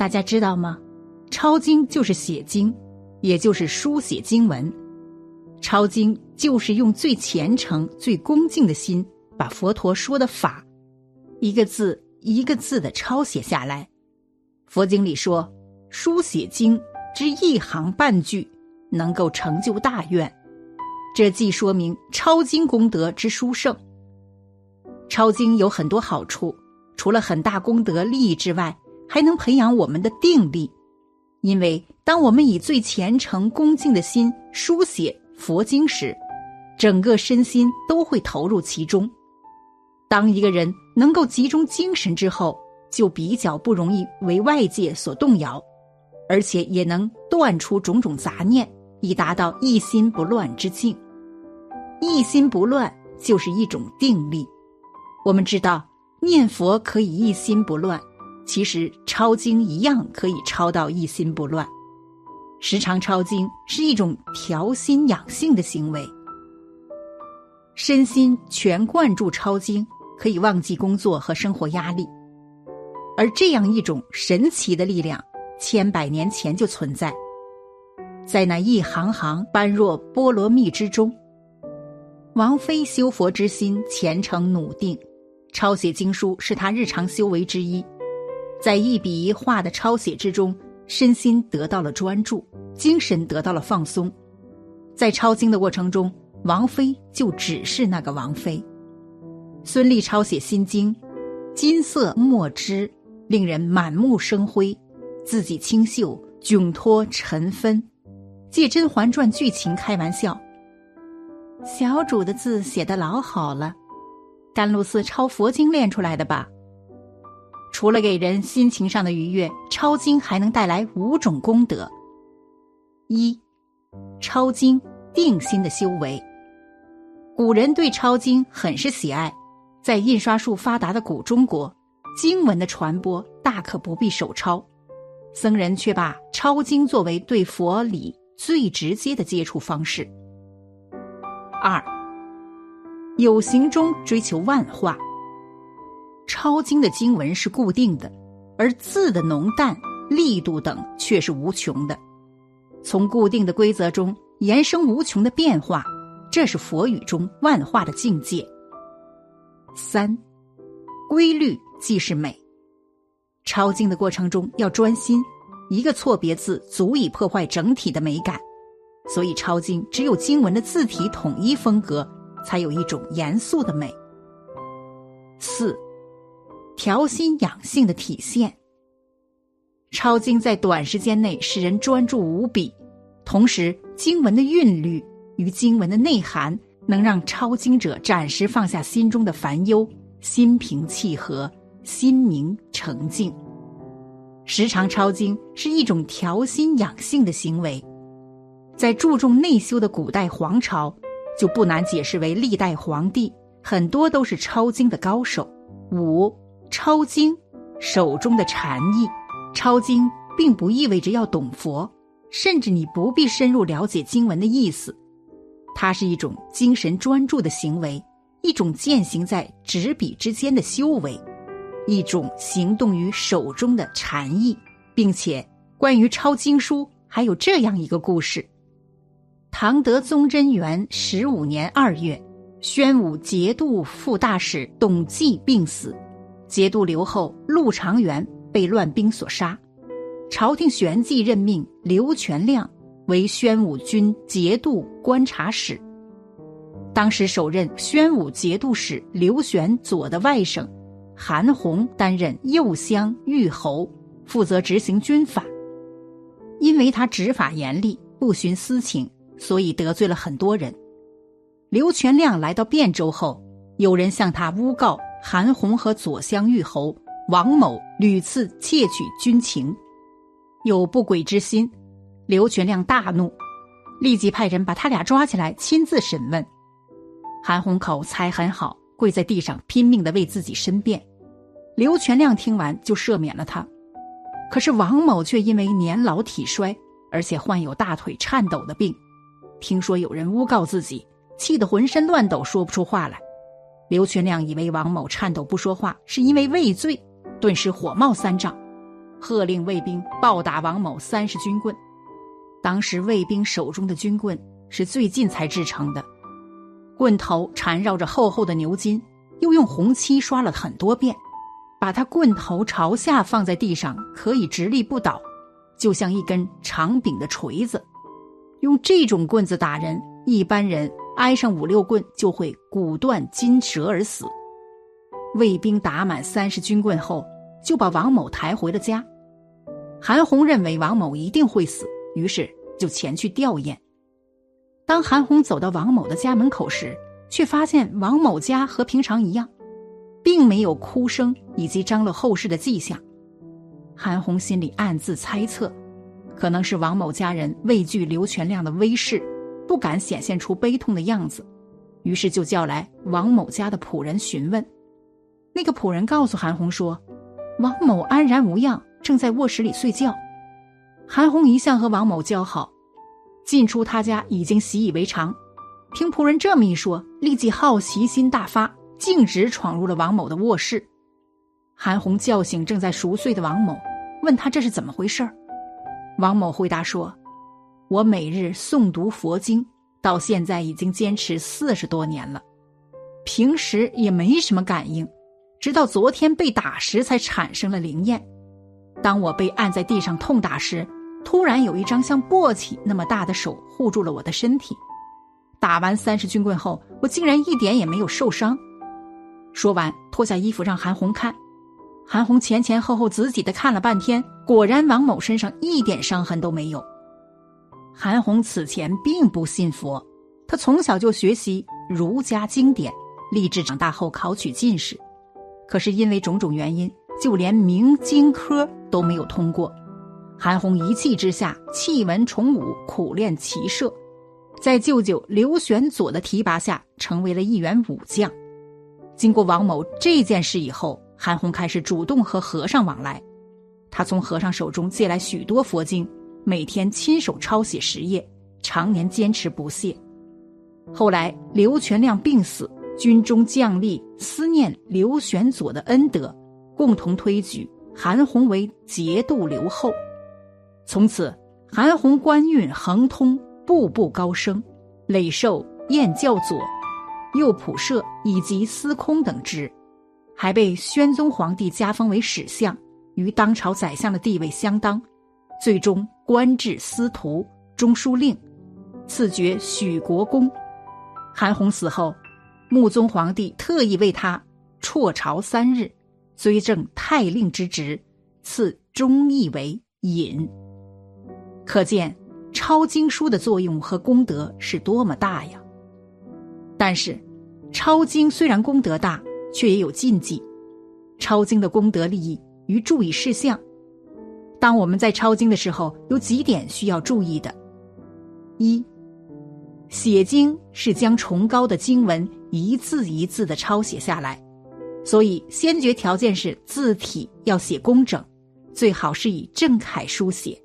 大家知道吗？抄经就是写经，也就是书写经文。抄经就是用最虔诚、最恭敬的心，把佛陀说的法，一个字一个字的抄写下来。佛经里说，书写经之一行半句，能够成就大愿。这既说明抄经功德之殊胜。抄经有很多好处，除了很大功德利益之外，还能培养我们的定力。因为当我们以最虔诚恭敬的心书写佛经时，整个身心都会投入其中。当一个人能够集中精神之后，就比较不容易为外界所动摇，而且也能断出种种杂念，以达到一心不乱之境。一心不乱就是一种定力。我们知道念佛可以一心不乱，其实抄经一样可以抄到一心不乱。时常抄经是一种调心养性的行为，身心全贯注抄经，可以忘记工作和生活压力。而这样一种神奇的力量，千百年前就存在，在那一行行般若波罗蜜之中。王妃修佛之心虔诚笃定。抄写经书是他日常修为之一，在一笔一画的抄写之中，身心得到了专注，精神得到了放松。在抄经的过程中，王妃就只是那个王妃。孙俪抄写心经，金色墨汁令人满目生辉，字迹清秀，窘脱尘纷，借《甄嬛传》剧情开玩笑：“小主的字写得老好了。”甘露寺抄佛经练出来的吧？除了给人心情上的愉悦，抄经还能带来五种功德。一，抄经定心的修为。古人对抄经很是喜爱，在印刷术发达的古中国，经文的传播大可不必手抄，僧人却把抄经作为对佛理最直接的接触方式。二。有形中追求万化，抄经的经文是固定的，而字的浓淡、力度等却是无穷的。从固定的规则中延伸无穷的变化，这是佛语中万化的境界。三，规律即是美。抄经的过程中要专心，一个错别字足以破坏整体的美感，所以抄经只有经文的字体统一风格。才有一种严肃的美。四，调心养性的体现。抄经在短时间内使人专注无比，同时经文的韵律与经文的内涵，能让抄经者暂时放下心中的烦忧，心平气和，心明澄净。时常抄经是一种调心养性的行为，在注重内修的古代皇朝。就不难解释为历代皇帝很多都是抄经的高手。五抄经手中的禅意，抄经并不意味着要懂佛，甚至你不必深入了解经文的意思，它是一种精神专注的行为，一种践行在纸笔之间的修为，一种行动于手中的禅意，并且关于抄经书还有这样一个故事。唐德宗贞元十五年二月，宣武节度副大使董继病死，节度留后陆长元被乱兵所杀，朝廷旋即任命刘全亮为宣武军节度观察使。当时首任宣武节度使刘玄佐的外甥韩弘担任右乡御侯，负责执行军法。因为他执法严厉，不徇私情。所以得罪了很多人。刘全亮来到汴州后，有人向他诬告韩弘和左相玉侯王某屡次窃取军情，有不轨之心。刘全亮大怒，立即派人把他俩抓起来，亲自审问。韩弘口才很好，跪在地上拼命的为自己申辩。刘全亮听完就赦免了他，可是王某却因为年老体衰，而且患有大腿颤抖的病。听说有人诬告自己，气得浑身乱抖，说不出话来。刘全亮以为王某颤抖不说话是因为畏罪，顿时火冒三丈。喝令卫兵暴打王某三十军棍。当时卫兵手中的军棍是最近才制成的，棍头缠绕着厚厚的牛筋，又用红漆刷了很多遍。把它棍头朝下放在地上，可以直立不倒，就像一根长柄的锤子。用这种棍子打人，一般人挨上五六棍就会骨断筋折而死。卫兵打满三十军棍后，就把王某抬回了家。韩红认为王某一定会死，于是就前去吊唁。当韩红走到王某的家门口时，却发现王某家和平常一样。并没有哭声以及张罗后事的迹象，韩红心里暗自猜测，可能是王某家人畏惧刘全亮的威势，不敢显现出悲痛的样子，于是就叫来王某家的仆人询问。那个仆人告诉韩红说，王某安然无恙，正在卧室里睡觉。韩红一向和王某交好，进出他家已经习以为常，听仆人这么一说，立即好奇心大发。径直闯入了王某的卧室，韩红叫醒正在熟睡的王某，问他这是怎么回事王某回答说：“我每日诵读佛经，到现在已经坚持四十多年了，平时也没什么感应，直到昨天被打时才产生了灵验。当我被按在地上痛打时，突然有一张像簸箕那么大的手护住了我的身体。打完三十军棍后，我竟然一点也没有受伤。”说完，脱下衣服让韩红看。韩红前前后后仔细的看了半天，果然王某身上一点伤痕都没有。韩红此前并不信佛，她从小就学习儒家经典，立志长大后考取进士。可是因为种种原因，就连明经科都没有通过。韩红一气之下弃文从武，苦练骑射，在舅舅刘玄佐的提拔下，成为了一员武将。经过王某这件事以后，韩红开始主动和和尚往来。他从和尚手中借来许多佛经，每天亲手抄写十页，常年坚持不懈。后来刘全亮病死，军中将吏思念刘玄佐的恩德，共同推举韩红为节度留后。从此，韩红官运亨通，步步高升，累受燕教佐。右仆射以及司空等职，还被宣宗皇帝加封为史相，与当朝宰相的地位相当。最终官至司徒、中书令，赐爵许国公。韩红死后，穆宗皇帝特意为他辍朝三日，追赠太令之职，赐忠义为尹。可见抄经书的作用和功德是多么大呀！但是，抄经虽然功德大，却也有禁忌。抄经的功德利益与注意事项，当我们在抄经的时候，有几点需要注意的：一，写经是将崇高的经文一字一字的抄写下来，所以先决条件是字体要写工整，最好是以正楷书写。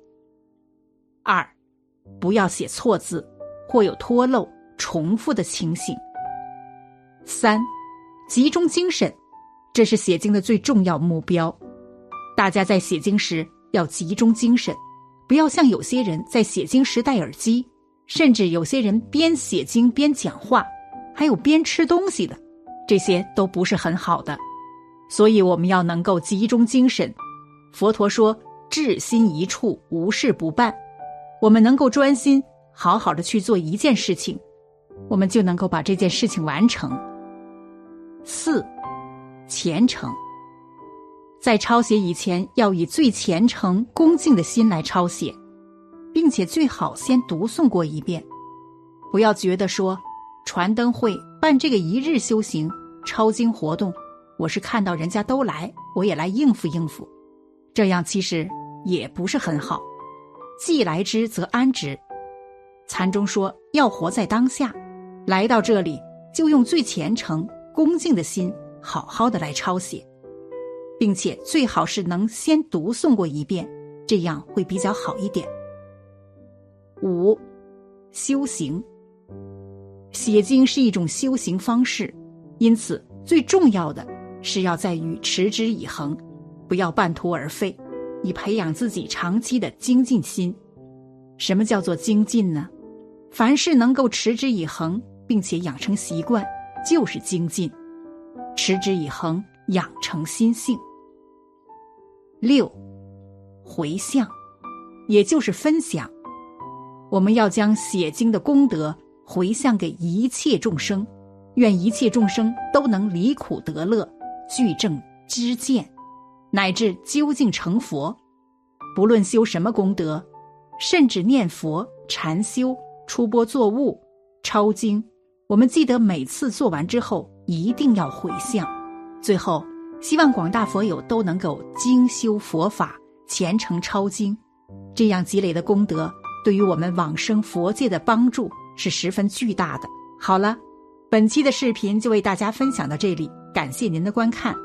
二，不要写错字或有脱漏、重复的情形。三，集中精神，这是写经的最重要目标。大家在写经时要集中精神，不要像有些人在写经时戴耳机，甚至有些人边写经边讲话，还有边吃东西的，这些都不是很好的。所以我们要能够集中精神。佛陀说：“志心一处，无事不办。”我们能够专心好好的去做一件事情，我们就能够把这件事情完成。四，虔诚。在抄写以前，要以最虔诚、恭敬的心来抄写，并且最好先读诵过一遍。不要觉得说传灯会办这个一日修行抄经活动，我是看到人家都来，我也来应付应付，这样其实也不是很好。既来之则安之。禅中说要活在当下，来到这里就用最虔诚。恭敬的心，好好的来抄写，并且最好是能先读诵过一遍，这样会比较好一点。五，修行，写经是一种修行方式，因此最重要的是要在于持之以恒，不要半途而废。以培养自己长期的精进心。什么叫做精进呢？凡事能够持之以恒，并且养成习惯，就是精进。持之以恒，养成心性。六，回向，也就是分享。我们要将写经的功德回向给一切众生，愿一切众生都能离苦得乐，具正知见，乃至究竟成佛。不论修什么功德，甚至念佛、禅修、出波作物、抄经，我们记得每次做完之后一定要回向。最后，希望广大佛友都能够精修佛法，虔诚抄经，这样积累的功德。对于我们往生佛界的帮助是十分巨大的。好了，本期的视频就为大家分享到这里，感谢您的观看。